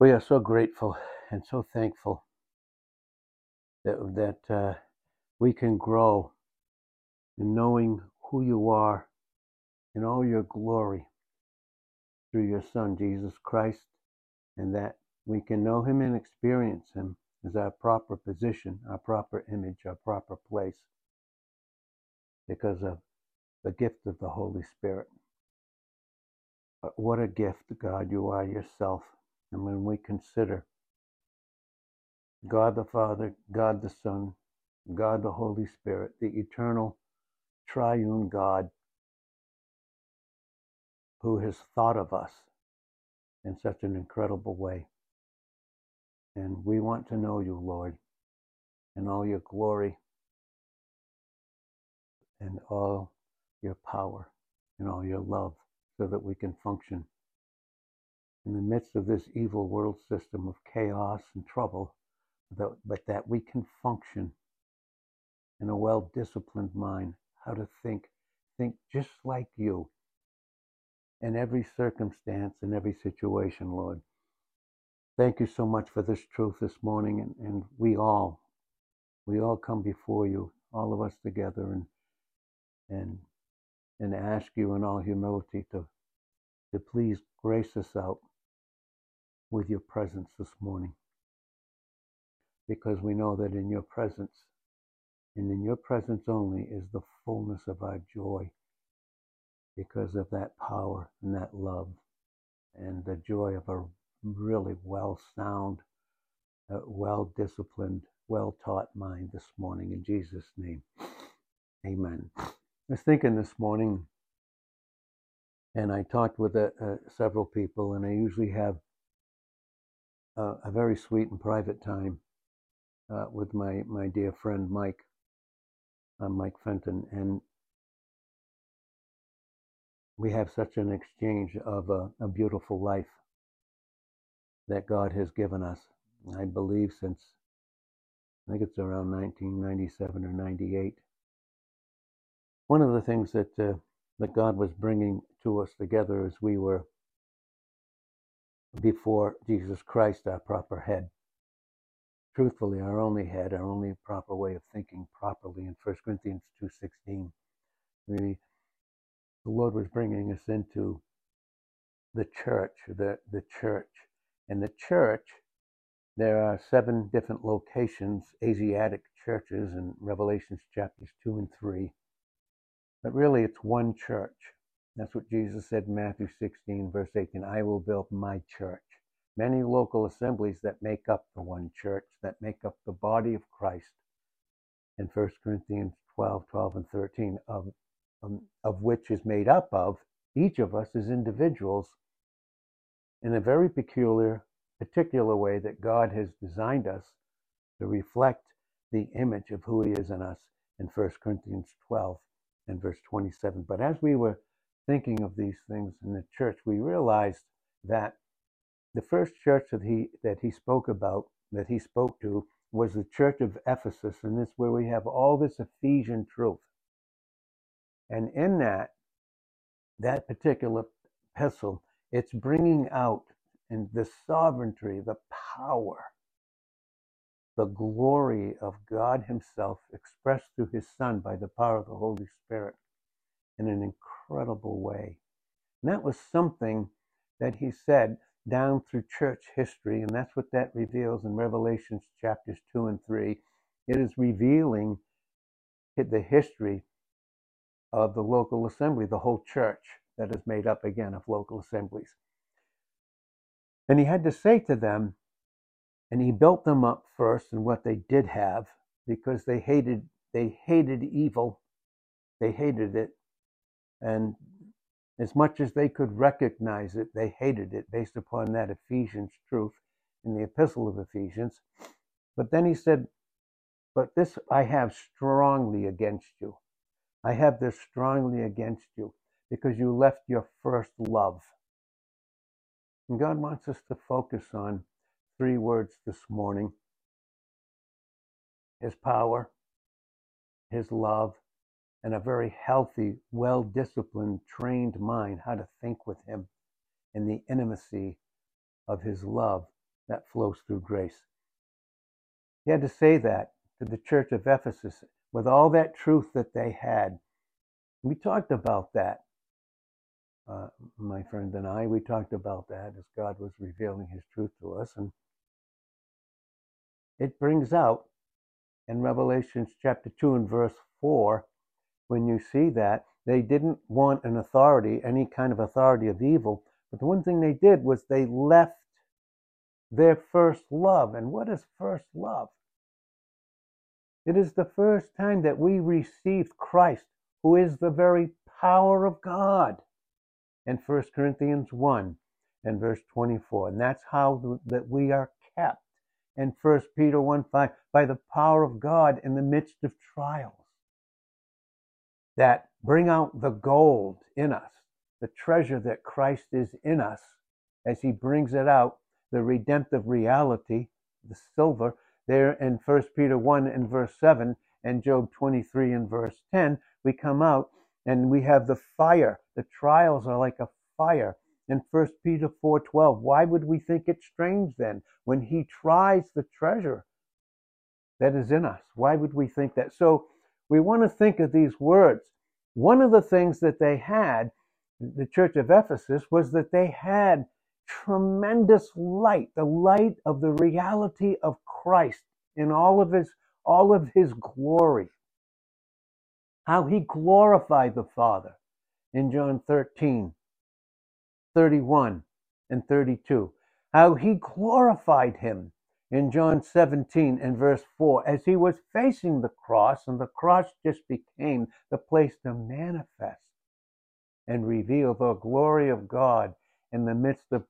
We are so grateful and so thankful that that uh, we can grow in knowing who you are in all your glory through your Son Jesus Christ, and that we can know Him and experience Him as our proper position, our proper image, our proper place, because of the gift of the Holy Spirit. But what a gift, God, you are yourself. And when we consider God the Father, God the Son, God the Holy Spirit, the eternal triune God who has thought of us in such an incredible way. And we want to know you, Lord, in all your glory and all your power and all your love so that we can function in the midst of this evil world system of chaos and trouble, but that we can function in a well disciplined mind, how to think, think just like you in every circumstance, in every situation, Lord. Thank you so much for this truth this morning, and, and we all, we all come before you, all of us together, and and and ask you in all humility to to please grace us out with your presence this morning. Because we know that in your presence, and in your presence only, is the fullness of our joy because of that power and that love and the joy of a really well sound, uh, well disciplined, well taught mind this morning. In Jesus' name, amen. I was thinking this morning, and I talked with uh, uh, several people, and I usually have uh, a very sweet and private time uh, with my, my dear friend Mike, uh, Mike Fenton, and we have such an exchange of a, a beautiful life that God has given us. I believe since I think it's around 1997 or 98. One of the things that uh, that God was bringing to us together as we were before Jesus Christ, our proper head. Truthfully, our only head, our only proper way of thinking properly in 1 Corinthians 2.16. Really, the Lord was bringing us into the church, the, the church. And the church, there are seven different locations, Asiatic churches in Revelations chapters 2 and 3. But really, it's one church. That's what Jesus said in Matthew 16, verse 18 I will build my church. Many local assemblies that make up the one church, that make up the body of Christ. In 1 Corinthians 12, 12, and 13, of um, of which is made up of each of us as individuals in a very peculiar, particular way that God has designed us to reflect the image of who He is in us in 1 Corinthians 12 and verse 27. But as we were thinking of these things in the church, we realized that the first church that he that he spoke about, that he spoke to, was the church of Ephesus, and this where we have all this Ephesian truth. And in that, that particular epistle, it's bringing out the sovereignty, the power, the glory of God Himself expressed through His Son by the power of the Holy Spirit in an incredible way. And that was something that He said down through church history, and that's what that reveals in Revelations chapters 2 and 3. It is revealing the history of the local assembly, the whole church that is made up again of local assemblies. And he had to say to them, and he built them up first in what they did have, because they hated they hated evil, they hated it, and as much as they could recognize it, they hated it based upon that Ephesians truth in the epistle of Ephesians. But then he said, But this I have strongly against you I have this strongly against you because you left your first love. And God wants us to focus on three words this morning His power, His love, and a very healthy, well disciplined, trained mind how to think with Him in the intimacy of His love that flows through grace. He had to say that to the church of Ephesus with all that truth that they had. We talked about that, uh, my friend and I. We talked about that as God was revealing His truth to us. And it brings out in Revelations chapter 2 and verse 4, when you see that, they didn't want an authority, any kind of authority of evil. But the one thing they did was they left their first love. And what is first love? It is the first time that we received Christ, who is the very power of God. In 1 Corinthians 1 and verse 24. And that's how that we are kept. In 1 Peter 1 5, by the power of God in the midst of trials that bring out the gold in us, the treasure that Christ is in us as he brings it out, the redemptive reality, the silver, there in 1 Peter 1 and verse 7 and Job 23 and verse 10, we come out and we have the fire. The trials are like a fire. In 1 Peter 4:12, why would we think it strange then when he tries the treasure that is in us? Why would we think that? So we want to think of these words. One of the things that they had, the church of Ephesus, was that they had tremendous light, the light of the reality of Christ in all of his all of his glory. How he glorified the Father in John 13, 31 and 32. How he glorified him in John 17 and verse 4 as he was facing the cross, and the cross just became the place to manifest and reveal the glory of God in the midst of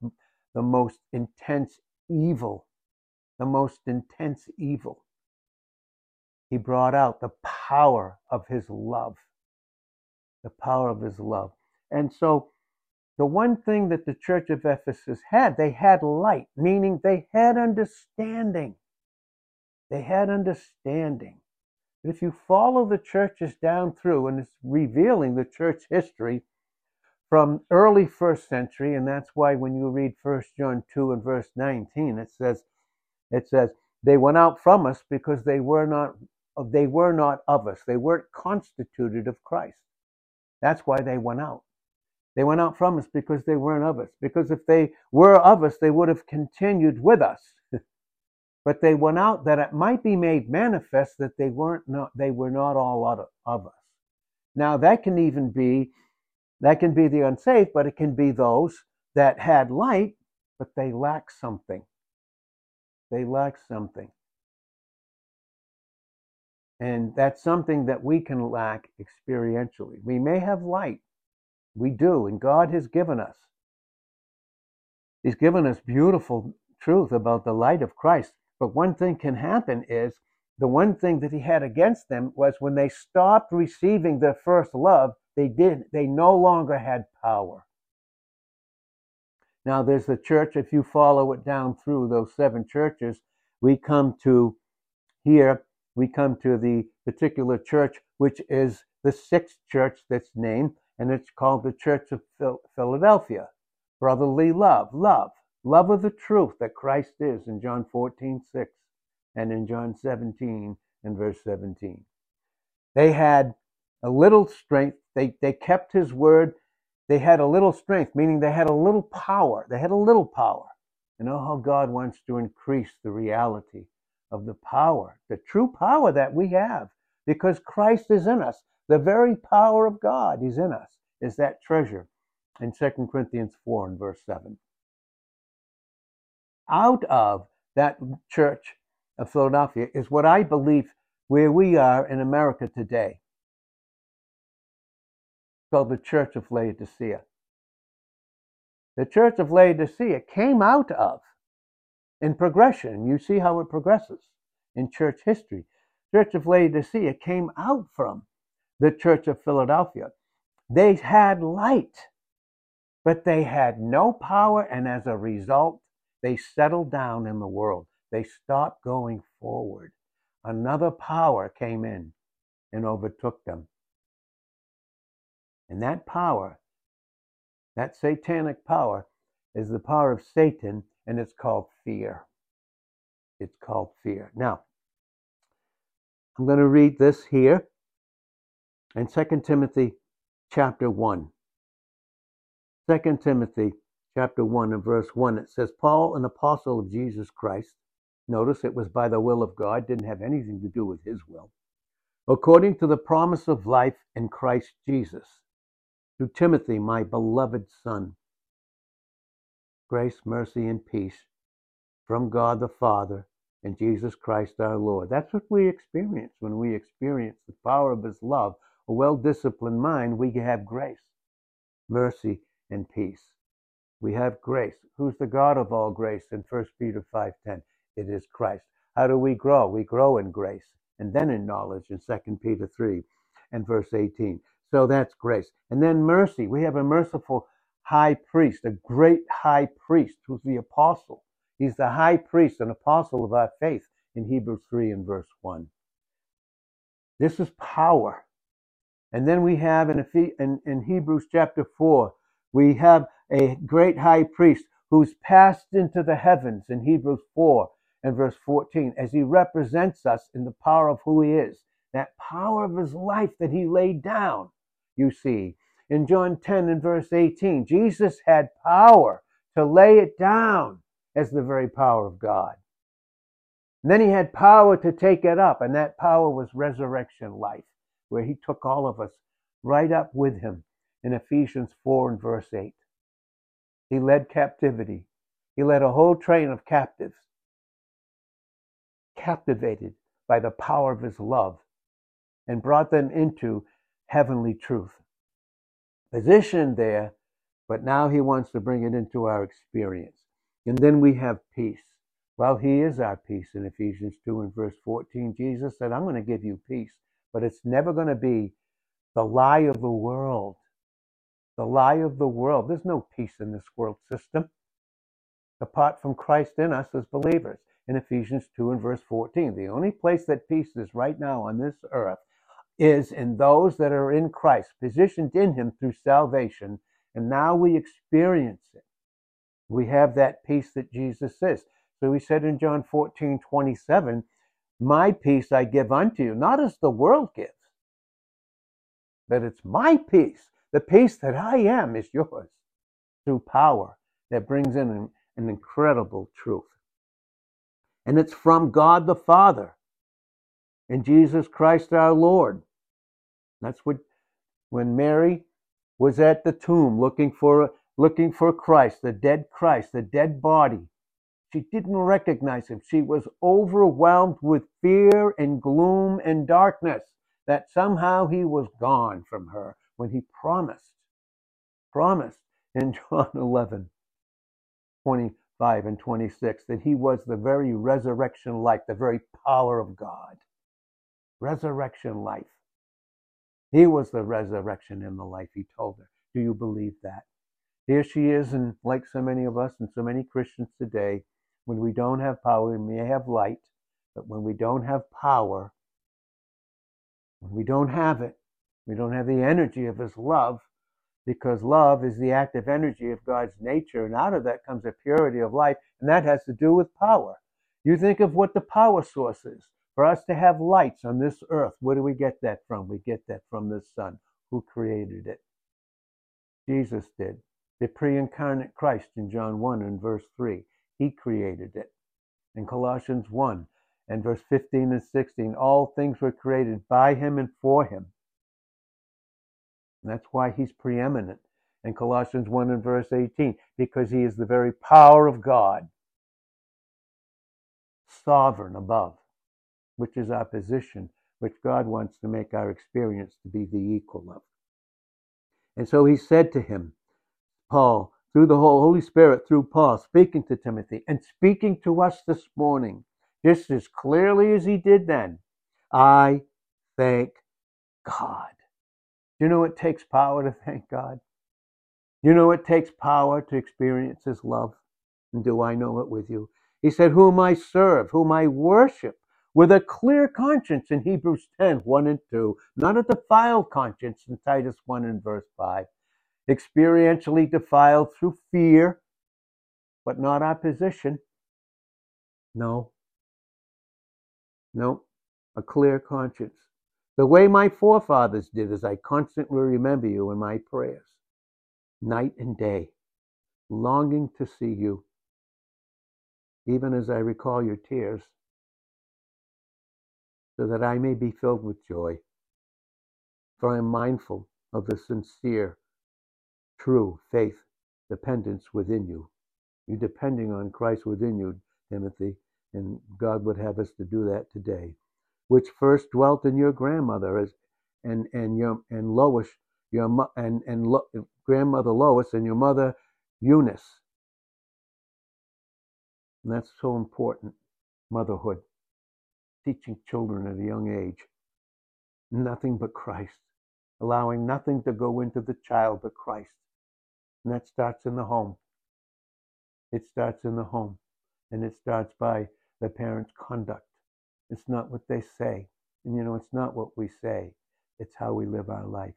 the most intense evil, the most intense evil. He brought out the power of his love, the power of his love. And so, the one thing that the church of Ephesus had, they had light, meaning they had understanding. They had understanding. But if you follow the churches down through, and it's revealing the church history, from early first century, and that's why when you read First John 2 and verse 19, it says, it says, they went out from us because they were not they were not of us. They weren't constituted of Christ. That's why they went out. They went out from us because they weren't of us. Because if they were of us, they would have continued with us. but they went out that it might be made manifest that they weren't not they were not all of, of us. Now that can even be that can be the unsafe, but it can be those that had light, but they lack something. They lack something. And that's something that we can lack experientially. We may have light. We do, and God has given us. He's given us beautiful truth about the light of Christ. But one thing can happen is the one thing that he had against them was when they stopped receiving their first love, they did they no longer had power. Now there's the church, if you follow it down through those seven churches, we come to here, we come to the particular church, which is the sixth church that's named, and it's called the Church of Philadelphia. Brotherly love, love, love of the truth that Christ is in John 14, 6, and in John 17 and verse 17. They had a little strength. They, they kept his word. They had a little strength, meaning they had a little power. They had a little power. You know how God wants to increase the reality of the power, the true power that we have, because Christ is in us. The very power of God is in us, is that treasure in 2 Corinthians 4 and verse 7. Out of that church of Philadelphia is what I believe where we are in America today called the Church of Laodicea. The Church of Laodicea came out of, in progression, you see how it progresses in church history. Church of Laodicea came out from the Church of Philadelphia. They had light, but they had no power, and as a result, they settled down in the world. They stopped going forward. Another power came in and overtook them. And that power, that satanic power, is the power of Satan and it's called fear. It's called fear. Now, I'm going to read this here in 2 Timothy chapter 1. 2 Timothy chapter 1 and verse 1, it says, Paul, an apostle of Jesus Christ, notice it was by the will of God, didn't have anything to do with his will, according to the promise of life in Christ Jesus, to Timothy, my beloved son. Grace, mercy, and peace from God the Father and Jesus Christ our Lord. That's what we experience when we experience the power of His love. A well disciplined mind, we have grace, mercy, and peace. We have grace. Who's the God of all grace in 1 Peter 5:10? It is Christ. How do we grow? We grow in grace and then in knowledge in 2 Peter 3 and verse 18. So that's grace. And then mercy. We have a merciful high priest, a great high priest who's the apostle. He's the high priest and apostle of our faith in Hebrews 3 and verse 1. This is power. And then we have in, in, in Hebrews chapter 4, we have a great high priest who's passed into the heavens in Hebrews 4 and verse 14 as he represents us in the power of who he is, that power of his life that he laid down. You see, in John 10 and verse 18, Jesus had power to lay it down as the very power of God. And then he had power to take it up, and that power was resurrection life, where he took all of us right up with him in Ephesians 4 and verse 8. He led captivity. He led a whole train of captives, captivated by the power of his love, and brought them into heavenly truth. Positioned there, but now he wants to bring it into our experience. And then we have peace. Well, he is our peace in Ephesians 2 and verse 14. Jesus said, I'm going to give you peace, but it's never going to be the lie of the world the lie of the world. There's no peace in this world system apart from Christ in us as believers. In Ephesians 2 and verse 14, the only place that peace is right now on this earth is in those that are in Christ, positioned in Him through salvation, and now we experience it. We have that peace that Jesus says. So he said in John 14, 27, My peace I give unto you, not as the world gives, but it's my peace the peace that I am is yours through power that brings in an, an incredible truth. And it's from God the Father and Jesus Christ our Lord. That's what when Mary was at the tomb looking for looking for Christ, the dead Christ, the dead body. She didn't recognize him. She was overwhelmed with fear and gloom and darkness that somehow he was gone from her when he promised, promised in John 11, 25 and 26 that he was the very resurrection life, the very power of God. Resurrection life. He was the resurrection in the life, he told her. Do you believe that? Here she is, and like so many of us and so many Christians today, when we don't have power, we may have light, but when we don't have power, when we don't have it, we don't have the energy of His love because love is the active energy of God's nature. And out of that comes a purity of life, and that has to do with power. You think of what the power source is. For us to have lights on this earth, where do we get that from? We get that from the sun. Who created it? Jesus did. The pre incarnate Christ in John 1 and verse 3. He created it. In Colossians 1 and verse 15 and 16, all things were created by him and for him. And that's why he's preeminent in Colossians 1 and verse 18, because he is the very power of God, sovereign above, which is our position, which God wants to make our experience to be the equal of. And so he said to him, Paul, through the Holy Spirit, through Paul, speaking to Timothy and speaking to us this morning, just as clearly as he did then, I thank God you know it takes power to thank God? You know it takes power to experience His love? And do I know it with you? He said, Whom I serve, whom I worship, with a clear conscience in Hebrews 10, 1 and 2, not a defiled conscience in Titus 1 and verse 5. Experientially defiled through fear, but not opposition. No. No. A clear conscience. The way my forefathers did is I constantly remember you in my prayers, night and day, longing to see you, even as I recall your tears, so that I may be filled with joy. For I am mindful of the sincere, true faith dependence within you. You're depending on Christ within you, Timothy, and God would have us to do that today. Which first dwelt in your grandmother as, and and your and Lois, your and and Lo, grandmother Lois and your mother Eunice. And that's so important. Motherhood, teaching children at a young age, nothing but Christ, allowing nothing to go into the child but Christ. And that starts in the home. It starts in the home. And it starts by the parent's conduct. It's not what they say. And you know, it's not what we say, it's how we live our life.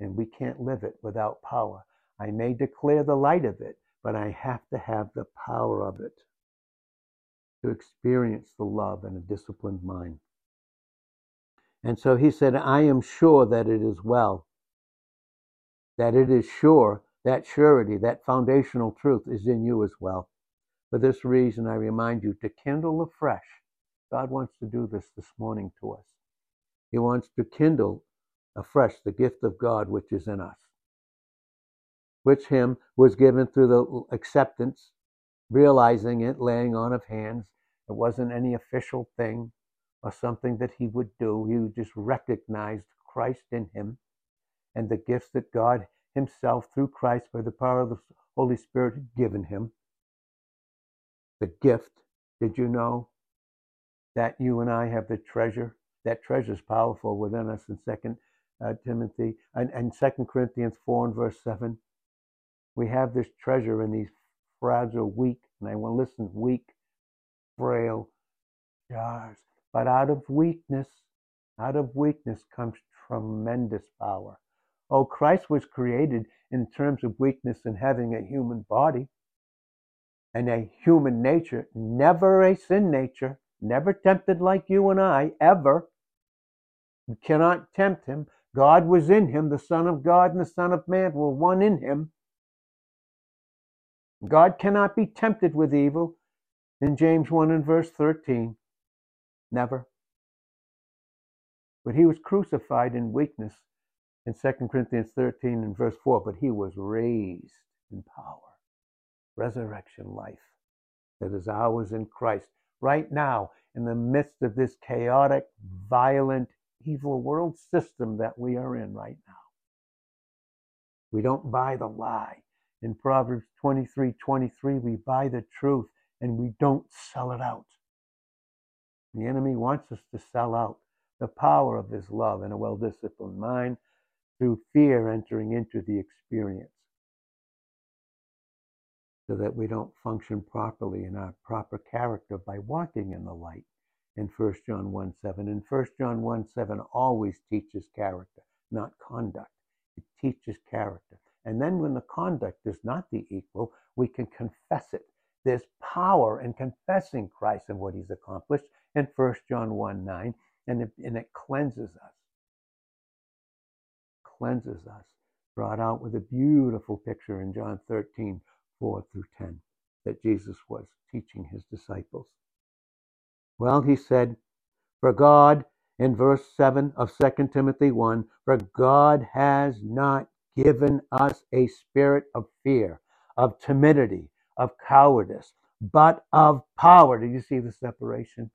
And we can't live it without power. I may declare the light of it, but I have to have the power of it to experience the love and a disciplined mind. And so he said, I am sure that it is well, that it is sure that surety, that foundational truth is in you as well. For this reason, I remind you to kindle afresh. God wants to do this this morning to us. He wants to kindle afresh the gift of God which is in us, which Him was given through the acceptance, realizing it, laying on of hands. It wasn't any official thing or something that He would do. He just recognized Christ in Him and the gifts that God himself through Christ by the power of the Holy Spirit given him. The gift, did you know that you and I have the treasure? That treasure is powerful within us in Second uh, Timothy and, and Second Corinthians four and verse seven. We have this treasure in these fragile, weak, and I want to listen, weak, frail jars. But out of weakness, out of weakness comes tremendous power. Oh, Christ was created in terms of weakness and having a human body and a human nature, never a sin nature, never tempted like you and I, ever. You cannot tempt him. God was in him. The Son of God and the Son of Man were one in him. God cannot be tempted with evil. In James 1 and verse 13, never. But he was crucified in weakness in 2 Corinthians 13 and verse 4, but he was raised in power, resurrection life that is ours in Christ. Right now, in the midst of this chaotic, violent, evil world system that we are in right now. We don't buy the lie. In Proverbs 23 23, we buy the truth and we don't sell it out. The enemy wants us to sell out the power of his love in a well disciplined mind through fear entering into the experience so that we don't function properly in our proper character by walking in the light in 1 John 1 7. And 1 John 1 7 always teaches character, not conduct. It teaches character. And then when the conduct is not the equal, we can confess it. There's power in confessing Christ and what he's accomplished in 1 John 1 9, and it, and it cleanses us cleanses us, brought out with a beautiful picture in John 13, 4 through 10, that Jesus was teaching his disciples. Well, he said, For God, in verse 7 of 2 Timothy 1, for God has not given us a spirit of fear, of timidity, of cowardice, but of power. Do you see the separation?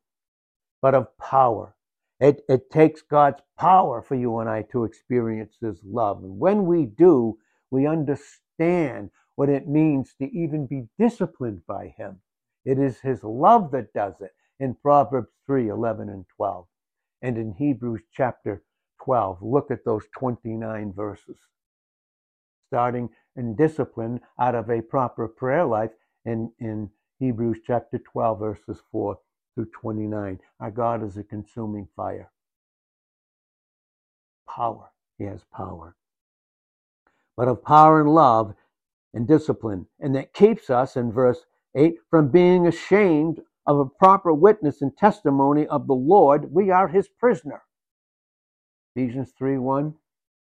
But of power it, it takes God's power for you and I to experience His love. And when we do, we understand what it means to even be disciplined by Him. It is His love that does it in Proverbs 3 11 and 12. And in Hebrews chapter 12, look at those 29 verses. Starting in discipline out of a proper prayer life in, in Hebrews chapter 12, verses 4 through 29. Our God is a consuming fire. Power. He has power. But of power and love and discipline. And that keeps us in verse 8 From being ashamed of a proper witness and testimony of the Lord, we are his prisoner. Ephesians 3 1,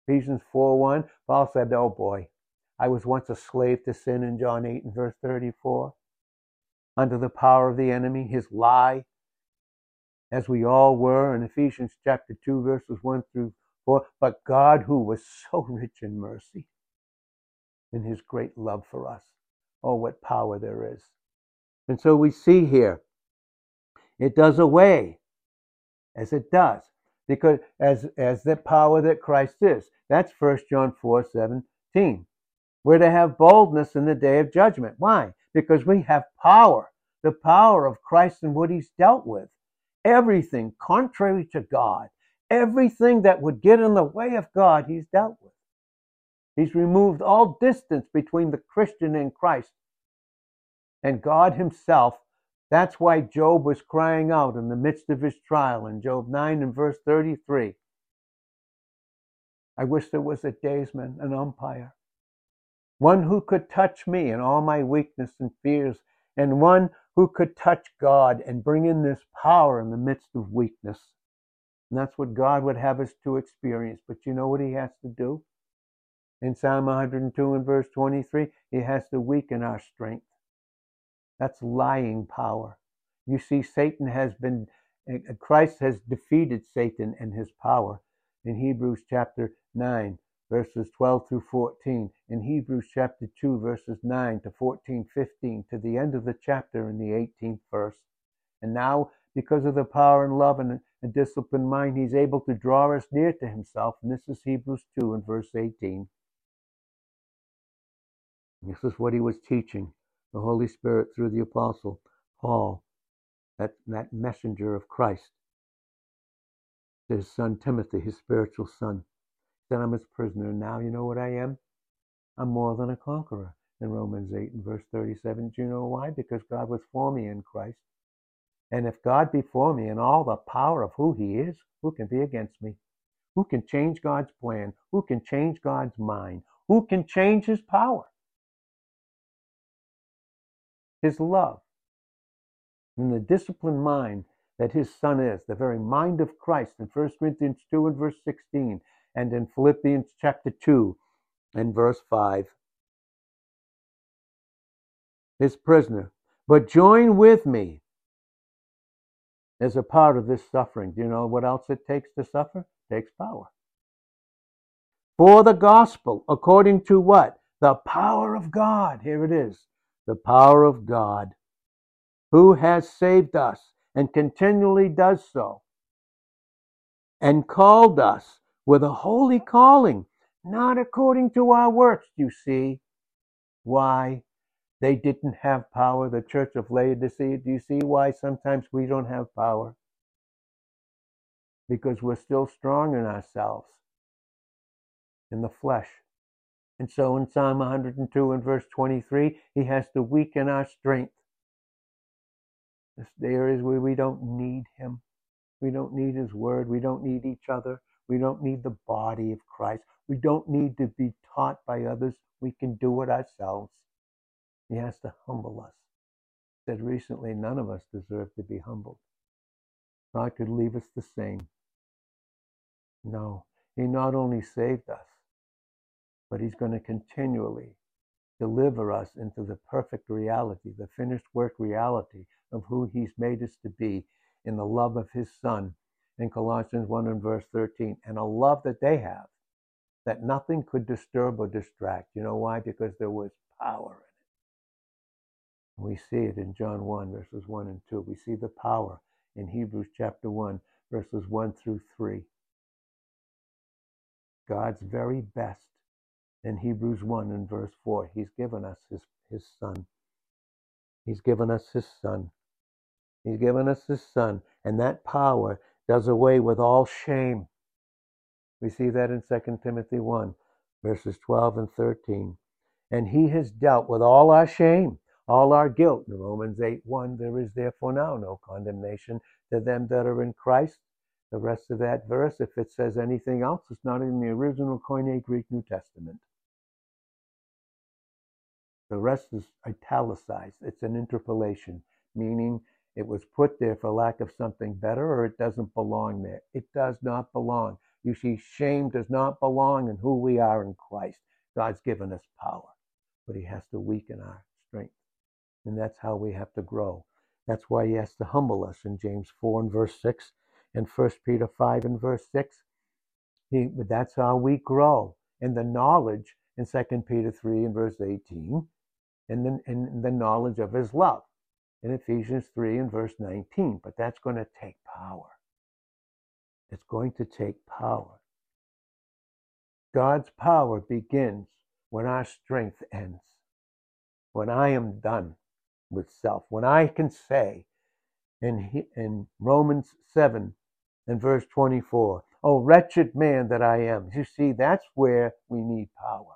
Ephesians 4 1. Paul said, Oh boy, I was once a slave to sin in John 8 and verse 34, under the power of the enemy, his lie, as we all were in Ephesians chapter 2, verses 1 through 4. But God, who was so rich in mercy, in his great love for us. Oh, what power there is. And so we see here, it does away, as it does, because as, as the power that Christ is. That's 1 John 4 17. We're to have boldness in the day of judgment. Why? Because we have power, the power of Christ and what he's dealt with. Everything contrary to God, everything that would get in the way of God, he's dealt with. He's removed all distance between the Christian and Christ and God Himself. That's why Job was crying out in the midst of his trial in Job 9 and verse 33. I wish there was a daysman, an umpire, one who could touch me in all my weakness and fears, and one who could touch God and bring in this power in the midst of weakness. And that's what God would have us to experience. But you know what He has to do? In Psalm 102 and verse 23, He has to weaken our strength. That's lying power. You see, Satan has been, eh, Christ has defeated Satan and his power in Hebrews chapter 9, verses 12 through 14, in Hebrews chapter 2, verses 9 to 14, 15, to the end of the chapter in the 18th verse. And now, because of the power and love and a disciplined mind, he's able to draw us near to himself. And this is Hebrews 2 and verse 18. This is what he was teaching the Holy Spirit through the Apostle Paul, that, that messenger of Christ, his son Timothy, his spiritual son. He said, I'm his prisoner. Now you know what I am? I'm more than a conqueror in Romans 8 and verse 37. Do you know why? Because God was for me in Christ. And if God be for me in all the power of who he is, who can be against me? Who can change God's plan? Who can change God's mind? Who can change his power? his love, and the disciplined mind that his son is, the very mind of Christ in 1 Corinthians 2 and verse 16, and in Philippians chapter 2 and verse 5. His prisoner. But join with me as a part of this suffering. Do you know what else it takes to suffer? It takes power. For the gospel, according to what? The power of God. Here it is the power of God, who has saved us and continually does so, and called us with a holy calling, not according to our works, you see. Why? They didn't have power. The church of Laodicea, do you see why sometimes we don't have power? Because we're still strong in ourselves, in the flesh. And so in Psalm 102 and verse 23, he has to weaken our strength. This the areas where we don't need him. We don't need his word. We don't need each other. We don't need the body of Christ. We don't need to be taught by others. We can do it ourselves. He has to humble us. He said recently, none of us deserve to be humbled. God could leave us the same. No, he not only saved us, but He's going to continually deliver us into the perfect reality, the finished work reality of who He's made us to be in the love of His Son in Colossians 1 and verse 13, and a love that they have that nothing could disturb or distract. You know why? Because there was power in it. We see it in John 1, verses 1 and 2. We see the power in Hebrews chapter 1, verses 1 through 3. God's very best in Hebrews 1 and verse 4. He's given us his, his son. He's given us his son. He's given us his son. And that power does away with all shame. We see that in 2 Timothy 1, verses 12 and 13. And he has dealt with all our shame, all our guilt. In Romans 8 1, there is therefore now no condemnation to them that are in Christ. The rest of that verse, if it says anything else, it's not in the original Koine Greek New Testament. The rest is italicized. It's an interpolation, meaning it was put there for lack of something better or it doesn't belong there. It does not belong. You see, shame does not belong in who we are in Christ. God's given us power, but He has to weaken our strength. And that's how we have to grow. That's why He has to humble us in James 4 and verse 6 and 1 Peter 5 and verse 6. He, that's how we grow in the knowledge in 2 Peter 3 and verse 18 and the, in the knowledge of His love in Ephesians 3 and verse 19. But that's going to take power. It's going to take power. God's power begins when our strength ends, when I am done with self, when I can say in, in Romans 7 and verse 24, Oh, wretched man that I am. You see, that's where we need power.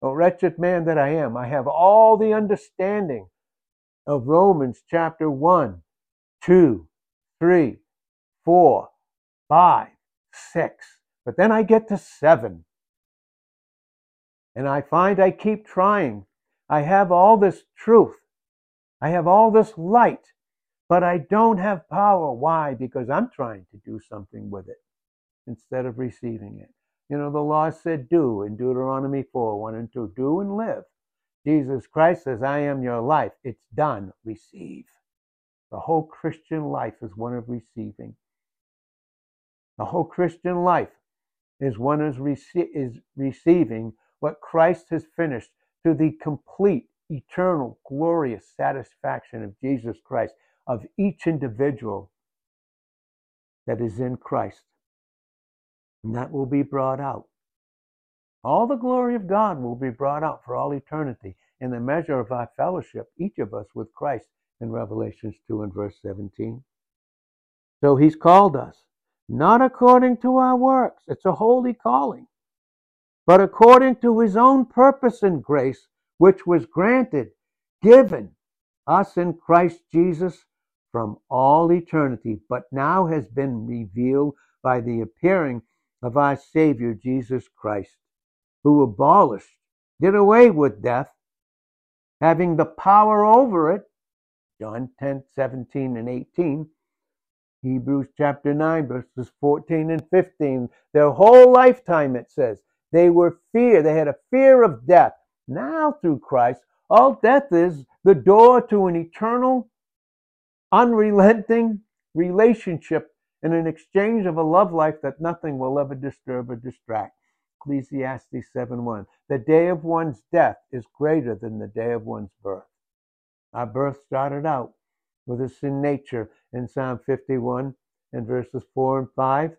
Oh, wretched man that I am. I have all the understanding of Romans chapter 1, 2, 3, 4, 5, 6. But then I get to 7. And I find I keep trying. I have all this truth. I have all this light, but I don't have power. Why? Because I'm trying to do something with it instead of receiving it. You know, the law said do in Deuteronomy 4 1 and 2 do and live. Jesus Christ says, I am your life. It's done. Receive. The whole Christian life is one of receiving. The whole Christian life is one is, rece- is receiving what Christ has finished to the complete, eternal, glorious satisfaction of Jesus Christ, of each individual that is in Christ. And that will be brought out. All the glory of God will be brought out for all eternity in the measure of our fellowship, each of us with Christ in Revelations 2 and verse 17. So he's called us, not according to our works. It's a holy calling, but according to his own purpose and grace, which was granted, given us in Christ Jesus from all eternity, but now has been revealed by the appearing of our Savior Jesus Christ who abolished, did away with death, having the power over it. John 10, 17, and 18. Hebrews chapter 9, verses 14 and 15. Their whole lifetime, it says, they were fear. They had a fear of death. Now, through Christ, all death is the door to an eternal, unrelenting relationship and an exchange of a love life that nothing will ever disturb or distract. Ecclesiastes 7:1. The day of one's death is greater than the day of one's birth. Our birth started out with a sin nature in Psalm 51 and verses 4 and 5.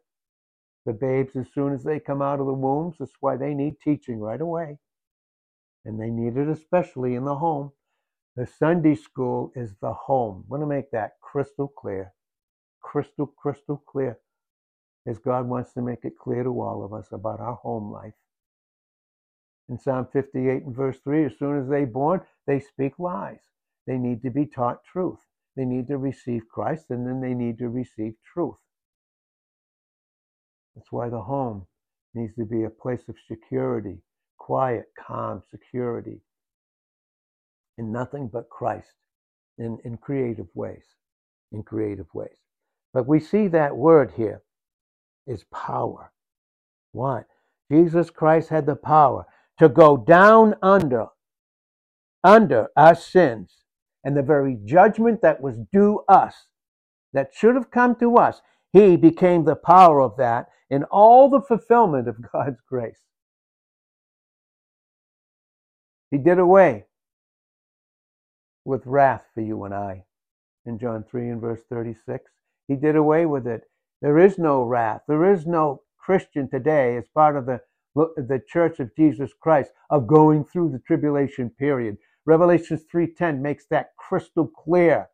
The babes, as soon as they come out of the wombs, that's why they need teaching right away. And they need it especially in the home. The Sunday school is the home. I want to make that crystal clear. Crystal, crystal clear as God wants to make it clear to all of us about our home life. In Psalm 58 and verse 3, as soon as they're born, they speak lies. They need to be taught truth. They need to receive Christ, and then they need to receive truth. That's why the home needs to be a place of security, quiet, calm, security, in nothing but Christ in, in creative ways. In creative ways. But we see that word here is power. What? Jesus Christ had the power to go down under, under our sins and the very judgment that was due us, that should have come to us. He became the power of that in all the fulfillment of God's grace. He did away with wrath for you and I in John 3 and verse 36. He did away with it there is no wrath. There is no Christian today as part of the, the church of Jesus Christ of going through the tribulation period. Revelation 3.10 makes that crystal clear.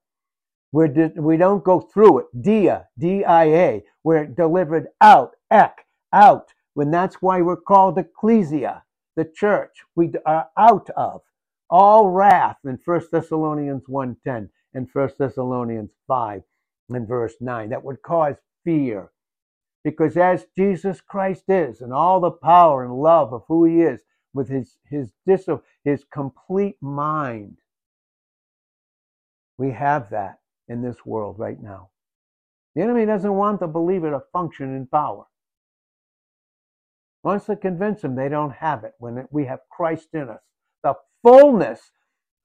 We're di- we don't go through it. Dia, D-I-A. We're delivered out, ek, out. When that's why we're called ecclesia, the church. We are out of all wrath in 1 Thessalonians 1.10 and 1 Thessalonians 5 and verse 9. That would cause fear. Because as Jesus Christ is, and all the power and love of who he is with his his dis- his complete mind. We have that in this world right now. The enemy doesn't want the believer to function in power. Wants to convince them they don't have it when we have Christ in us. The fullness.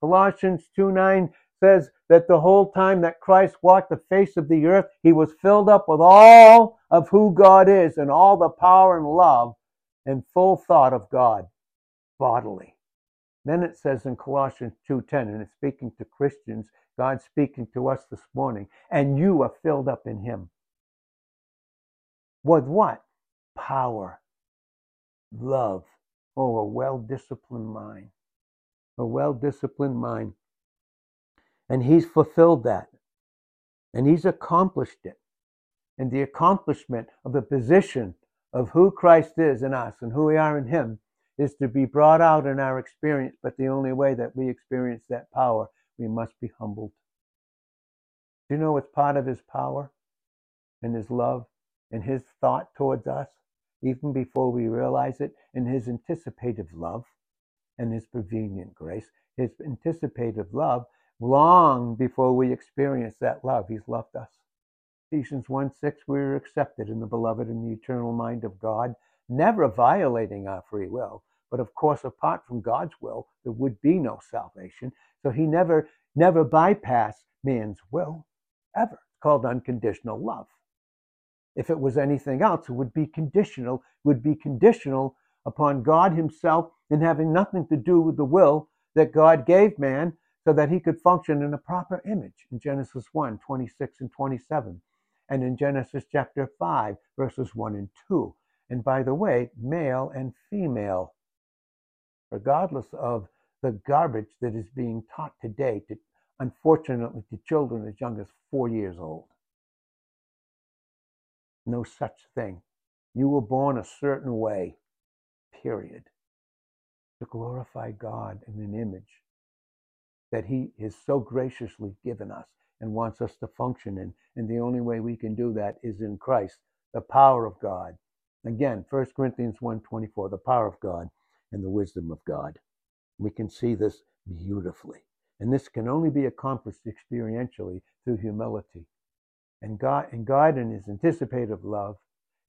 Colossians 2 9 says that the whole time that Christ walked the face of the earth, he was filled up with all of who God is and all the power and love and full thought of God bodily. Then it says in Colossians 2:10 and it's speaking to Christians, God speaking to us this morning, and you are filled up in him. With what? Power, love, oh, a well-disciplined mind. A well-disciplined mind. And he's fulfilled that. And he's accomplished it. And the accomplishment of the position of who Christ is in us and who we are in him is to be brought out in our experience. But the only way that we experience that power, we must be humbled. Do you know what's part of his power and his love and his thought towards us, even before we realize it, and his anticipative love and his prevenient grace? His anticipative love, long before we experience that love, he's loved us. Ephesians 1 6, we are accepted in the beloved and the eternal mind of God, never violating our free will. But of course, apart from God's will, there would be no salvation. So he never, never bypassed man's will, ever. It's called unconditional love. If it was anything else, it would be conditional, would be conditional upon God Himself and having nothing to do with the will that God gave man so that he could function in a proper image in Genesis 1 26 and 27 and in Genesis chapter 5, verses 1 and 2. And by the way, male and female, regardless of the garbage that is being taught today, to, unfortunately, to children as young as four years old. No such thing. You were born a certain way, period, to glorify God in an image that He has so graciously given us and wants us to function in. And the only way we can do that is in Christ, the power of God. Again, 1 Corinthians 1.24, the power of God and the wisdom of God. We can see this beautifully. And this can only be accomplished experientially through humility. And God, and God in his anticipative love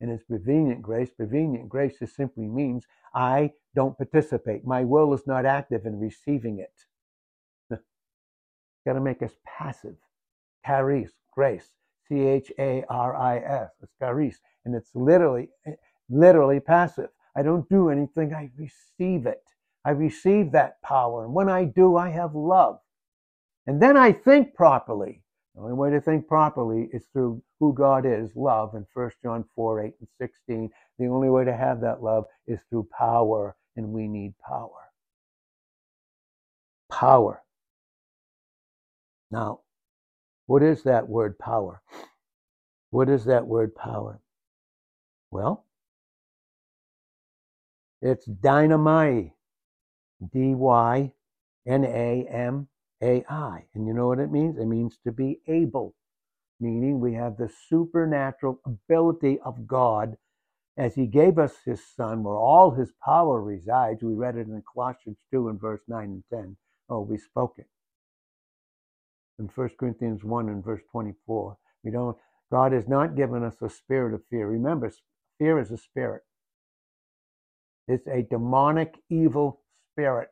and his prevenient grace, prevenient grace just simply means I don't participate. My will is not active in receiving it. Got to make us passive charis, grace, C H A R I S. It's charis, and it's literally, literally passive. I don't do anything. I receive it. I receive that power, and when I do, I have love, and then I think properly. The only way to think properly is through who God is, love, in 1 John 4, 8, and 16. The only way to have that love is through power, and we need power. Power. Now, what is that word power? What is that word power? Well, it's dynamai. D Y N A M A I. And you know what it means? It means to be able, meaning we have the supernatural ability of God as He gave us His Son, where all His power resides. We read it in Colossians 2 and verse 9 and 10. Oh, we spoke it in 1 Corinthians 1 and verse 24. We don't, God has not given us a spirit of fear. Remember, fear is a spirit. It's a demonic, evil spirit.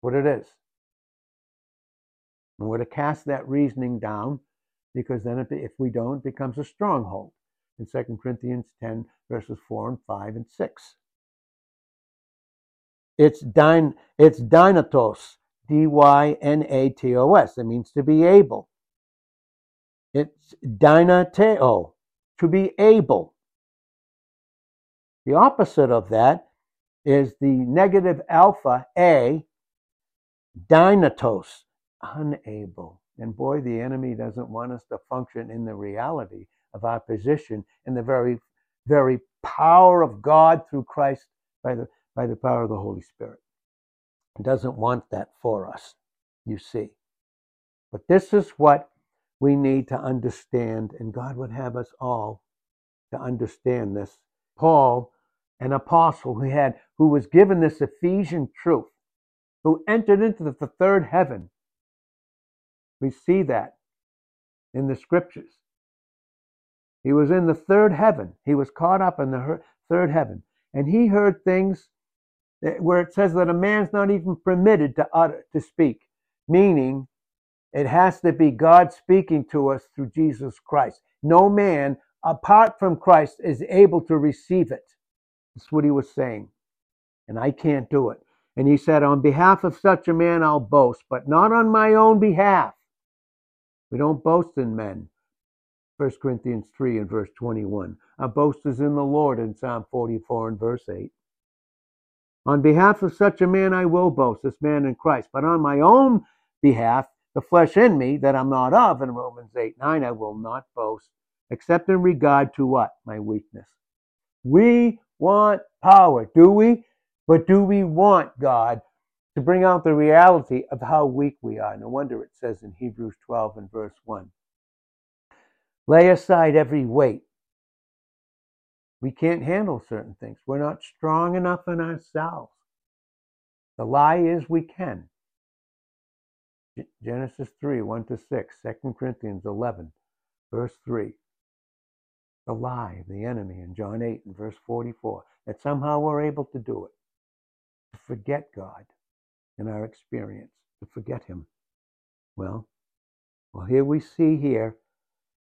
What it is. And we're to cast that reasoning down because then if we don't, it becomes a stronghold. In 2 Corinthians 10, verses 4 and 5 and 6. It's, dyn, it's dynatos, D Y N A T O S. It means to be able. It's dynateo, to be able. The opposite of that is the negative alpha A, dynatos, unable. And boy, the enemy doesn't want us to function in the reality of our position in the very, very power of God through Christ by the, by the power of the Holy Spirit doesn't want that for us, you see. But this is what we need to understand, and God would have us all to understand this. Paul an apostle who had who was given this Ephesian truth, who entered into the third heaven. We see that in the scriptures. He was in the third heaven. He was caught up in the third heaven. And he heard things where it says that a man's not even permitted to utter, to speak, meaning it has to be God speaking to us through Jesus Christ. No man apart from Christ is able to receive it. That's what he was saying. And I can't do it. And he said, On behalf of such a man, I'll boast, but not on my own behalf. We don't boast in men. 1 Corinthians 3 and verse 21. Our boast is in the Lord in Psalm 44 and verse 8. On behalf of such a man, I will boast, this man in Christ. But on my own behalf, the flesh in me that I'm not of, in Romans 8 9, I will not boast, except in regard to what? My weakness. We want power, do we? But do we want God to bring out the reality of how weak we are? No wonder it says in Hebrews 12 and verse 1 Lay aside every weight. We can't handle certain things. We're not strong enough in ourselves. The lie is we can. Genesis 3, 1 to 6, 2 Corinthians 11, verse 3. The lie, the enemy in John 8 and verse 44, that somehow we're able to do it, to forget God in our experience, to forget Him. Well, well, here we see here,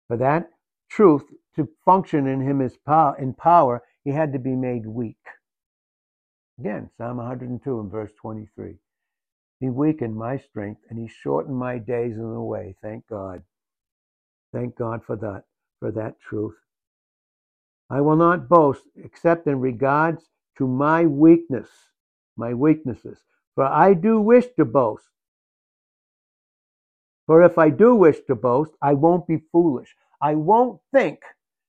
for that truth to function in Him as power, in power, He had to be made weak. Again, Psalm 102 and verse 23. He weakened my strength and he shortened my days in the way. Thank God. Thank God for that, for that truth. I will not boast except in regards to my weakness, my weaknesses. For I do wish to boast. For if I do wish to boast, I won't be foolish. I won't think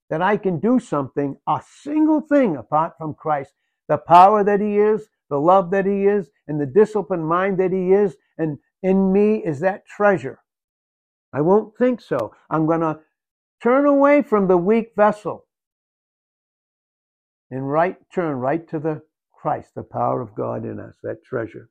that I can do something, a single thing apart from Christ. The power that He is, the love that He is, and the disciplined mind that He is, and in me is that treasure. I won't think so. I'm going to turn away from the weak vessel and right turn right to the Christ, the power of God in us, that treasure.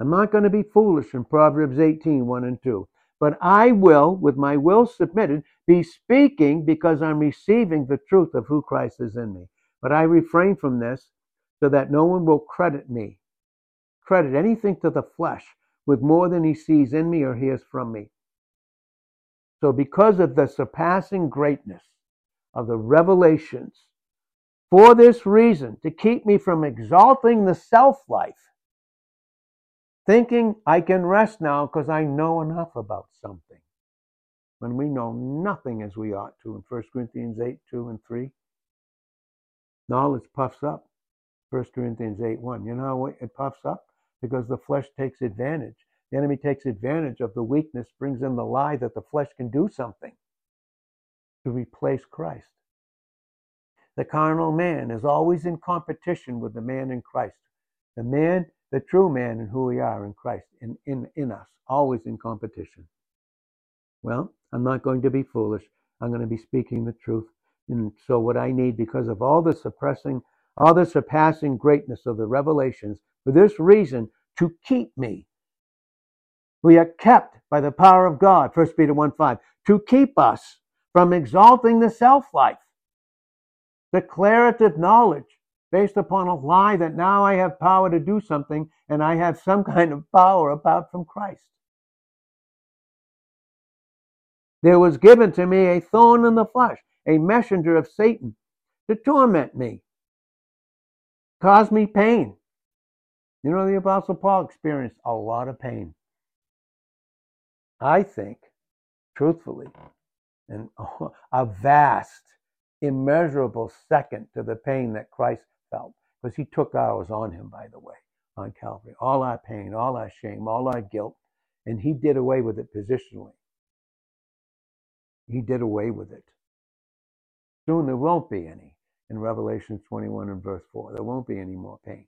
I'm not going to be foolish in Proverbs 18, 1 and 2. But I will, with my will submitted, be speaking because I'm receiving the truth of who Christ is in me. But I refrain from this so that no one will credit me, credit anything to the flesh with more than he sees in me or hears from me. So, because of the surpassing greatness of the revelations, for this reason, to keep me from exalting the self life, thinking I can rest now because I know enough about something, when we know nothing as we ought to in 1 Corinthians 8 2 and 3. Knowledge puffs up. 1 Corinthians 8 1. You know how it puffs up? Because the flesh takes advantage. The enemy takes advantage of the weakness, brings in the lie that the flesh can do something to replace Christ. The carnal man is always in competition with the man in Christ. The man, the true man, and who we are in Christ, in, in, in us, always in competition. Well, I'm not going to be foolish. I'm going to be speaking the truth. And so, what I need, because of all the suppressing all the surpassing greatness of the revelations, for this reason, to keep me. We are kept by the power of God, 1 Peter 1 5, to keep us from exalting the self life. Declarative knowledge based upon a lie that now I have power to do something and I have some kind of power apart from Christ. There was given to me a thorn in the flesh, a messenger of Satan to torment me cause me pain. You know, the Apostle Paul experienced a lot of pain. I think, truthfully, and a vast, immeasurable second to the pain that Christ felt, because he took ours on him, by the way, on Calvary. All our pain, all our shame, all our guilt, and he did away with it positionally. He did away with it. Soon there won't be any in Revelation 21 and verse 4. There won't be any more pain.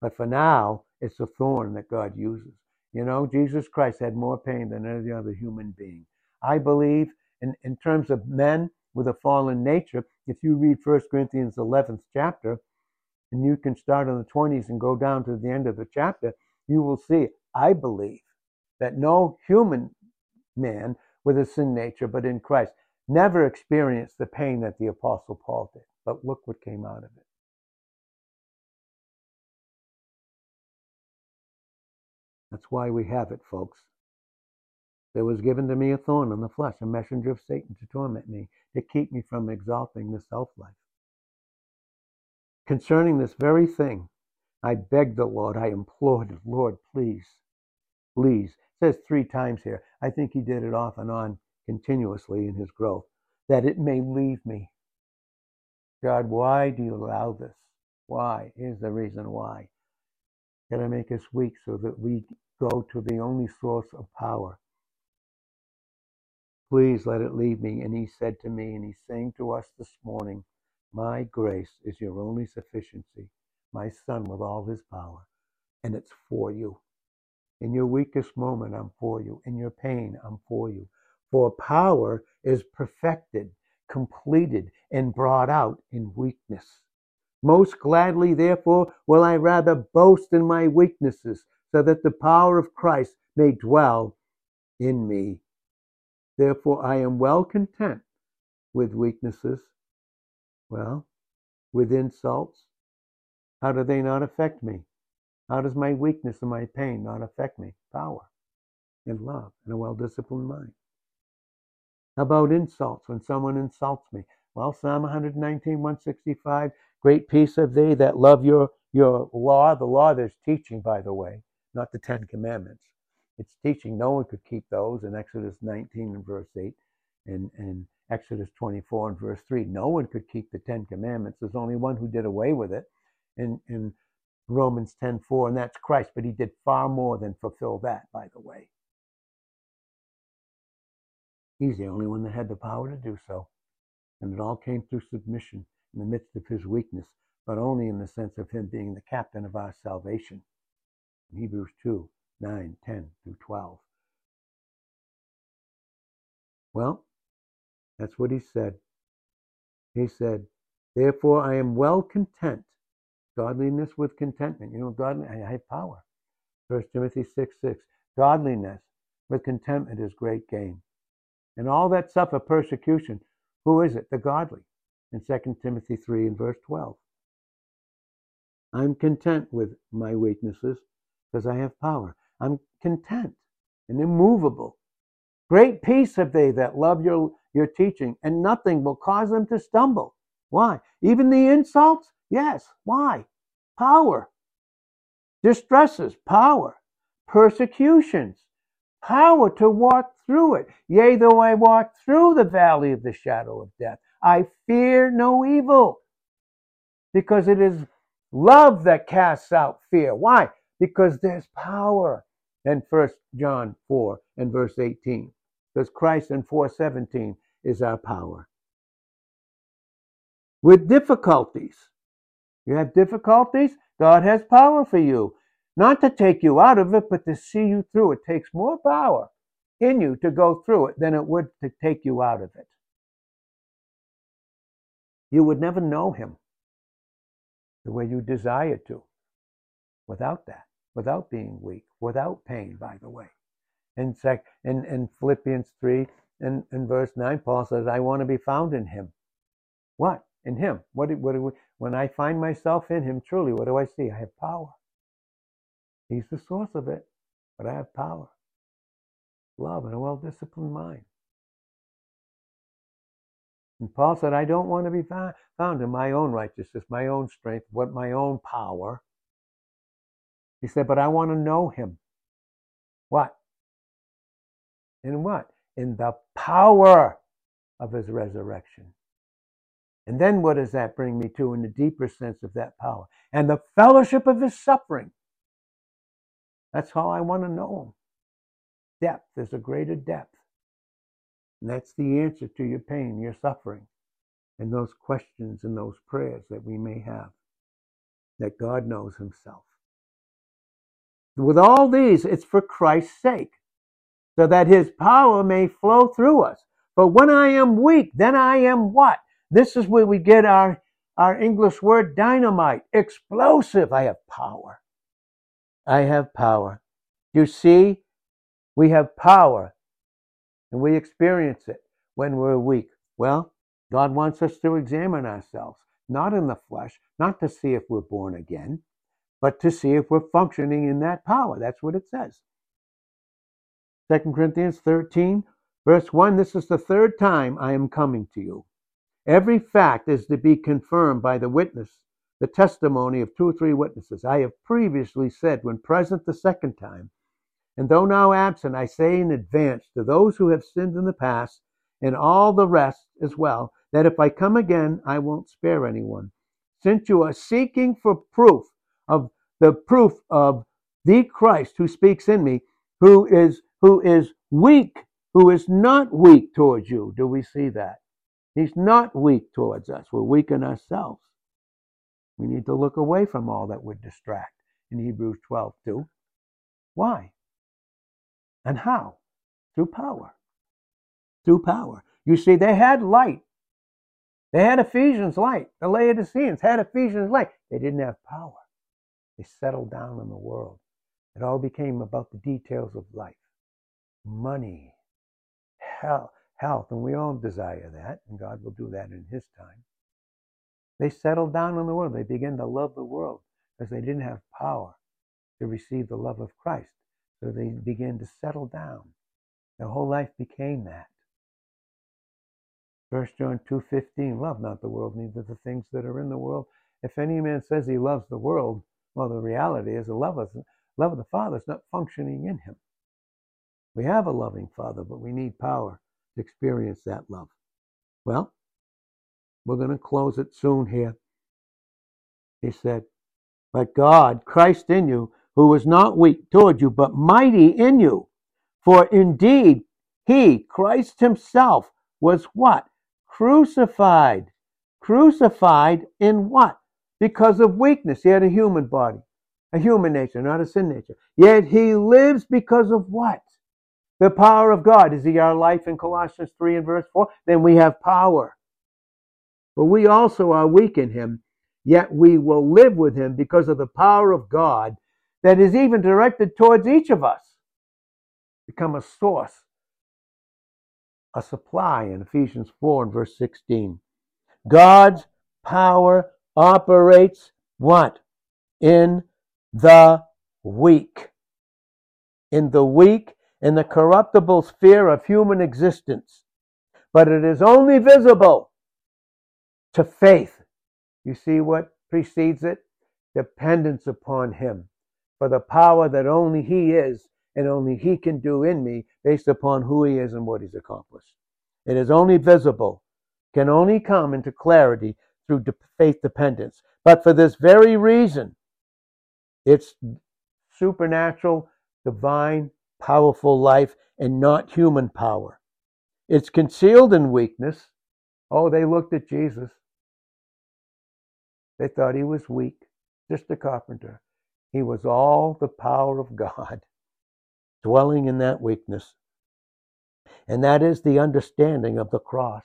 But for now, it's a thorn that God uses. You know, Jesus Christ had more pain than any other human being. I believe, in, in terms of men, with a fallen nature. If you read 1 Corinthians 11th chapter, and you can start in the 20s and go down to the end of the chapter, you will see, I believe, that no human man with a sin nature, but in Christ, never experienced the pain that the Apostle Paul did. But look what came out of it. That's why we have it, folks. There was given to me a thorn in the flesh, a messenger of Satan to torment me, to keep me from exalting the self life. Concerning this very thing, I begged the Lord, I implored the Lord, please, please. It says three times here. I think he did it off and on continuously in his growth, that it may leave me. God, why do you allow this? Why? Here's the reason why. Can I make us weak so that we go to the only source of power? Please let it leave me. And he said to me, and he's saying to us this morning, My grace is your only sufficiency, my son with all his power, and it's for you. In your weakest moment, I'm for you. In your pain, I'm for you. For power is perfected, completed, and brought out in weakness. Most gladly, therefore, will I rather boast in my weaknesses, so that the power of Christ may dwell in me. Therefore, I am well content with weaknesses. Well, with insults. How do they not affect me? How does my weakness and my pain not affect me? Power and love and a well disciplined mind. How about insults when someone insults me? Well, Psalm 119, 165, great peace of thee that love your, your law. The law there's teaching, by the way, not the Ten Commandments. It's teaching. No one could keep those in Exodus 19 and verse 8 and, and Exodus 24 and verse 3. No one could keep the Ten Commandments. There's only one who did away with it in, in Romans 10 4, and that's Christ. But he did far more than fulfill that, by the way. He's the only one that had the power to do so. And it all came through submission in the midst of his weakness, but only in the sense of him being the captain of our salvation. In Hebrews 2 9, 10 through 12. Well, that's what he said. He said, Therefore I am well content. Godliness with contentment. You know, God, I have power. 1 Timothy 6 6. Godliness with contentment is great gain and all that suffer persecution, who is it? The godly. In 2 Timothy 3 and verse 12. I'm content with my weaknesses because I have power. I'm content and immovable. Great peace have they that love your, your teaching, and nothing will cause them to stumble. Why? Even the insults? Yes. Why? Power. Distresses, power. Persecutions, power to walk through it. Yea, though I walk through the valley of the shadow of death, I fear no evil. Because it is love that casts out fear. Why? Because there's power. And First John 4 and verse 18. Because Christ in 417 is our power. With difficulties. You have difficulties? God has power for you. Not to take you out of it, but to see you through. It takes more power in you to go through it than it would to take you out of it. You would never know him the way you desire to without that, without being weak, without pain, by the way. In, sec, in, in Philippians 3 and in, in verse 9, Paul says, I want to be found in him. What? In him. What, what, when I find myself in him, truly, what do I see? I have power. He's the source of it, but I have power, love, and a well disciplined mind. And Paul said, I don't want to be found in my own righteousness, my own strength, what my own power. He said, but I want to know him. What? In what? In the power of his resurrection. And then what does that bring me to in the deeper sense of that power? And the fellowship of his suffering that's how I want to know him. Depth. There's a greater depth. And that's the answer to your pain, your suffering, and those questions and those prayers that we may have. That God knows himself. With all these, it's for Christ's sake, so that his power may flow through us. But when I am weak, then I am what? This is where we get our, our English word dynamite, explosive. I have power. I have power. You see, we have power and we experience it when we're weak. Well, God wants us to examine ourselves, not in the flesh, not to see if we're born again, but to see if we're functioning in that power. That's what it says. 2 Corinthians 13, verse 1 This is the third time I am coming to you. Every fact is to be confirmed by the witness, the testimony of two or three witnesses. I have previously said, when present the second time, and though now absent, I say in advance to those who have sinned in the past, and all the rest as well, that if I come again, I won't spare anyone. Since you are seeking for proof of the proof of the Christ who speaks in me, who is who is weak, who is not weak towards you. Do we see that? He's not weak towards us. We're weak in ourselves. We need to look away from all that would distract in Hebrews 12 2. Why? And how? Through power. Through power. You see, they had light. They had Ephesians light. The Laodiceans had Ephesians light. They didn't have power. They settled down in the world. It all became about the details of life money, health, and we all desire that, and God will do that in His time. They settled down in the world. They began to love the world because they didn't have power to receive the love of Christ. So they began to settle down. Their whole life became that. 1 John 2.15, love not the world, neither the things that are in the world. If any man says he loves the world, well, the reality is the love of, love of the Father is not functioning in him. We have a loving Father, but we need power to experience that love. Well, we're going to close it soon here. He said, But God, Christ in you, who was not weak toward you, but mighty in you. For indeed, he, Christ himself, was what? Crucified. Crucified in what? Because of weakness. He had a human body, a human nature, not a sin nature. Yet he lives because of what? The power of God. Is he our life in Colossians 3 and verse 4? Then we have power. But we also are weak in him, yet we will live with him because of the power of God that is even directed towards each of us. Become a source, a supply in Ephesians 4 and verse 16. God's power operates what? In the weak. In the weak, in the corruptible sphere of human existence. But it is only visible to faith. You see what precedes it? Dependence upon Him for the power that only He is and only He can do in me based upon who He is and what He's accomplished. It is only visible, can only come into clarity through faith dependence. But for this very reason, it's supernatural, divine, powerful life and not human power. It's concealed in weakness. Oh, they looked at Jesus. They thought he was weak, just a carpenter. He was all the power of God dwelling in that weakness. And that is the understanding of the cross.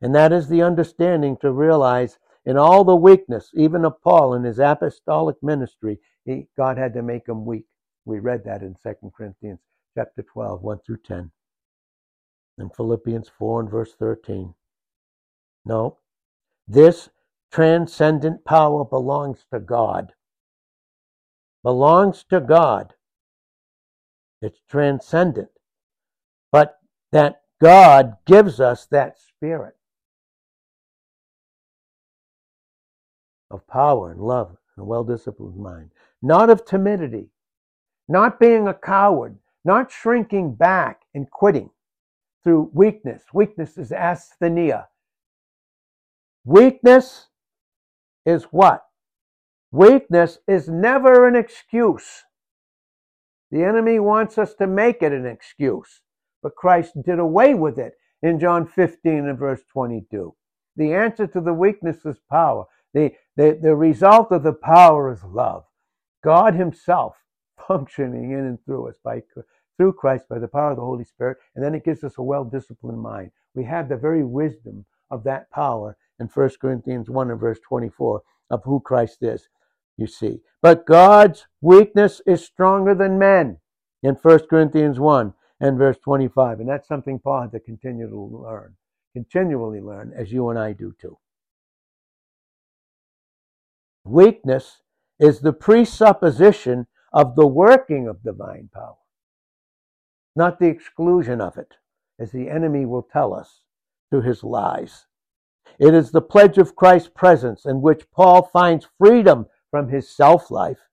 And that is the understanding to realize in all the weakness, even of Paul in his apostolic ministry, he, God had to make him weak. We read that in 2 Corinthians chapter 12, 1 through 10. And Philippians 4 and verse 13. No, this transcendent power belongs to God belongs to God. It's transcendent. But that God gives us that spirit of power and love and a well disciplined mind, not of timidity, not being a coward, not shrinking back and quitting through weakness. Weakness is asthenia. Weakness is what? Weakness is never an excuse. The enemy wants us to make it an excuse, but Christ did away with it in John 15 and verse 22. The answer to the weakness is power. The, the, the result of the power is love. God Himself functioning in and through us by, through Christ by the power of the Holy Spirit, and then it gives us a well disciplined mind. We have the very wisdom of that power in 1 Corinthians 1 and verse 24 of who Christ is, you see. But God's weakness is stronger than men in 1 Corinthians 1 and verse 25. And that's something Paul had to continue to learn, continually learn, as you and I do too. Weakness is the presupposition of the working of divine power, not the exclusion of it, as the enemy will tell us through his lies. It is the pledge of Christ's presence in which Paul finds freedom from his self life,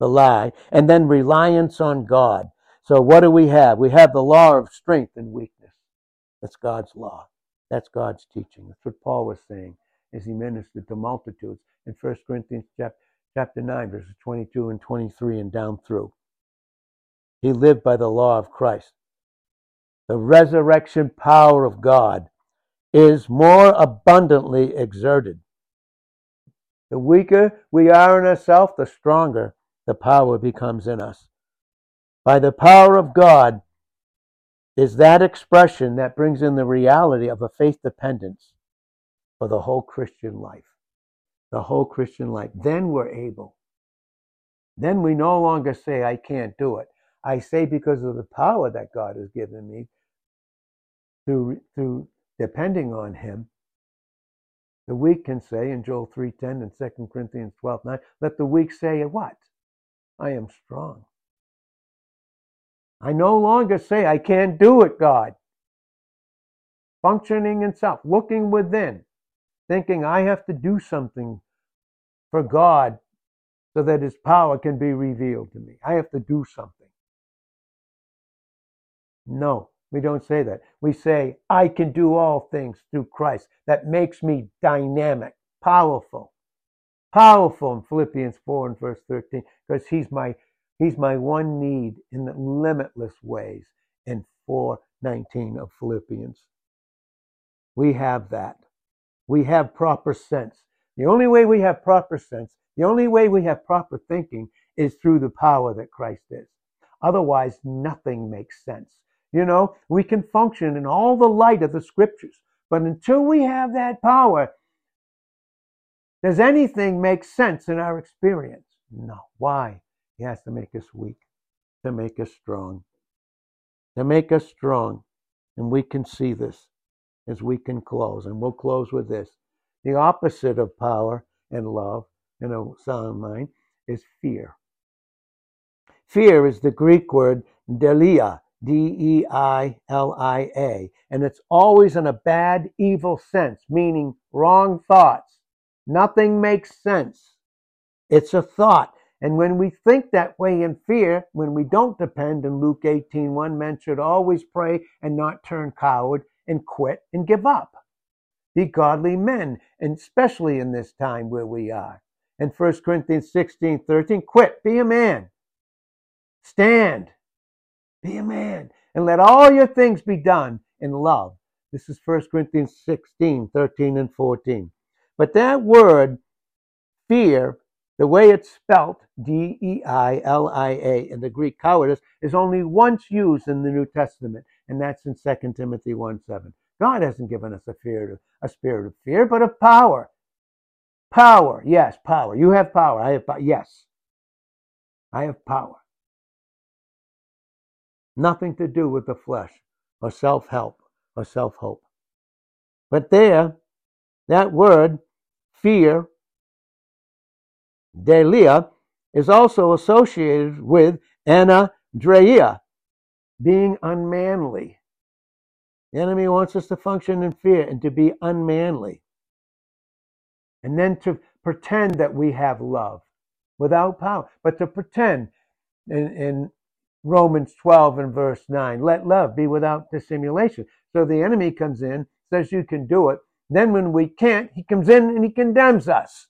the lie, and then reliance on God. So, what do we have? We have the law of strength and weakness. That's God's law. That's God's teaching. That's what Paul was saying as he ministered to multitudes in 1 Corinthians chapter 9, verses 22 and 23 and down through. He lived by the law of Christ. The resurrection power of God is more abundantly exerted. The weaker we are in ourselves, the stronger the power becomes in us. By the power of God is that expression that brings in the reality of a faith dependence for the whole Christian life. The whole Christian life. Then we're able. Then we no longer say, I can't do it. I say because of the power that God has given me through, through depending on him, the weak can say in Joel 3.10 and 2 Corinthians 12.9, let the weak say what? I am strong. I no longer say I can't do it, God. Functioning in self, looking within, thinking I have to do something for God so that his power can be revealed to me. I have to do something. No. We don't say that. We say, I can do all things through Christ. That makes me dynamic, powerful. Powerful in Philippians 4 and verse 13, because he's my he's my one need in the limitless ways in 419 of Philippians. We have that. We have proper sense. The only way we have proper sense, the only way we have proper thinking is through the power that Christ is. Otherwise, nothing makes sense. You know, we can function in all the light of the scriptures. But until we have that power, does anything make sense in our experience? No. Why? He has to make us weak, to make us strong, to make us strong. And we can see this as we can close. And we'll close with this. The opposite of power and love and a sound mind is fear. Fear is the Greek word deilia, D E I L I A. And it's always in a bad, evil sense, meaning wrong thoughts. Nothing makes sense. It's a thought. And when we think that way in fear, when we don't depend in Luke 18, one men should always pray and not turn coward and quit and give up. Be godly men, and especially in this time where we are. In 1 Corinthians 16, 13, quit, be a man. Stand, be a man and let all your things be done in love. This is 1 Corinthians 16, 13, and 14. But that word, fear, the way it's spelt, D E I L I A, in the Greek cowardice, is only once used in the New Testament, and that's in 2 Timothy 1 7. God hasn't given us a, fear, a spirit of fear, but of power. Power, yes, power. You have power. I have power. Yes, I have power. Nothing to do with the flesh or self help or self hope. But there, that word, fear, deilia, is also associated with anadreia, being unmanly. The enemy wants us to function in fear and to be unmanly. And then to pretend that we have love without power, but to pretend. In, in Romans 12 and verse 9. Let love be without dissimulation. So the enemy comes in, says you can do it. Then when we can't, he comes in and he condemns us.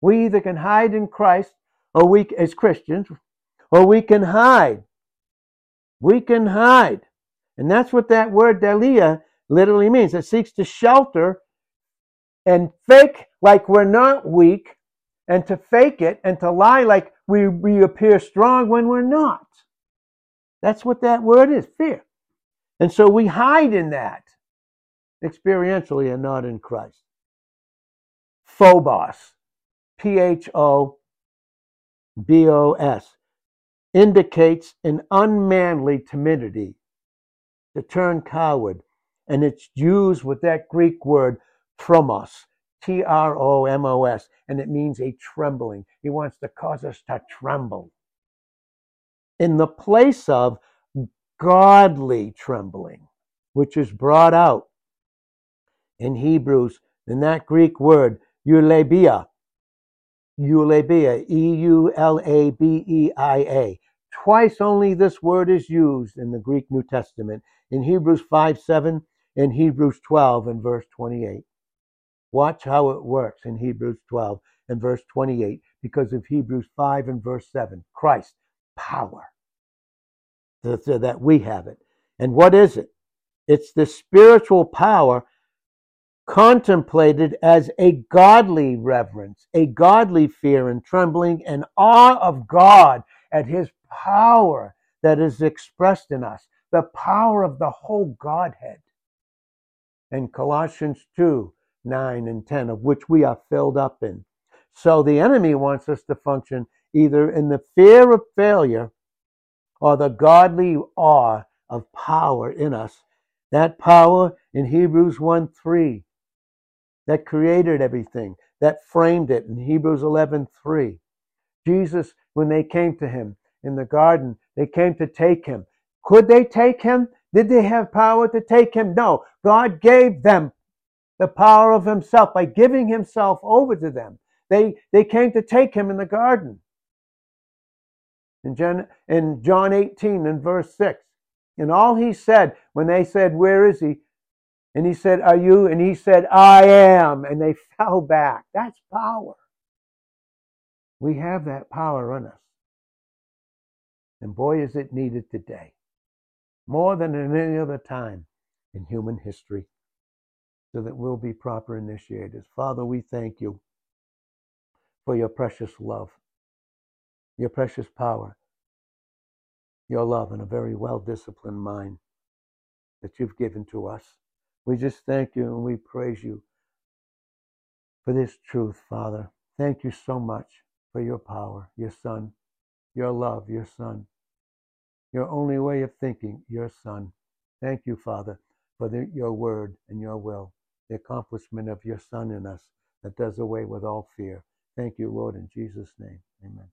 We either can hide in Christ, or we, as Christians, or we can hide. We can hide. And that's what that word deilia literally means. It seeks to shelter and fake like we're not weak and to fake it and to lie like we, we appear strong when we're not. That's what that word is fear. And so we hide in that experientially and not in Christ. Phobos, P H O B O S, indicates an unmanly timidity, to turn coward, and it's used with that Greek word tromos, T R O M O S, and it means a trembling. He wants to cause us to tremble. In the place of godly trembling, which is brought out in Hebrews in that Greek word, eulabeia. Eulabeia, E U L A B E I A. Twice only this word is used in the Greek New Testament in Hebrews 5 7 and Hebrews 12 and verse 28. Watch how it works in Hebrews 12 and verse 28 because of Hebrews 5 and verse 7. Christ, power. So that we have it. And what is it? It's the spiritual power contemplated as a godly reverence, a godly fear and trembling and awe of God at his power that is expressed in us, the power of the whole Godhead. And Colossians 2 9 and 10, of which we are filled up in. So the enemy wants us to function either in the fear of failure or the godly awe of power in us. That power in Hebrews 1 3 that created everything, that framed it in Hebrews 11:3. Jesus, when they came to him in the garden, they came to take him. Could they take him? Did they have power to take him? No. God gave them the power of himself by giving himself over to them. They, they came to take him in the garden. In John, in John 18 and verse 6. And all he said when they said, Where is he? And he said, Are you? And he said, I am. And they fell back. That's power. We have that power in us. And boy, is it needed today. More than at any other time in human history. So that we'll be proper initiators. Father, we thank you for your precious love, your precious power, your love, and a very well disciplined mind that you've given to us. We just thank you and we praise you for this truth, Father. Thank you so much for your power, your Son, your love, your Son, your only way of thinking, your Son. Thank you, Father, for the, your word and your will, the accomplishment of your Son in us that does away with all fear. Thank you, Lord, in Jesus' name. Amen.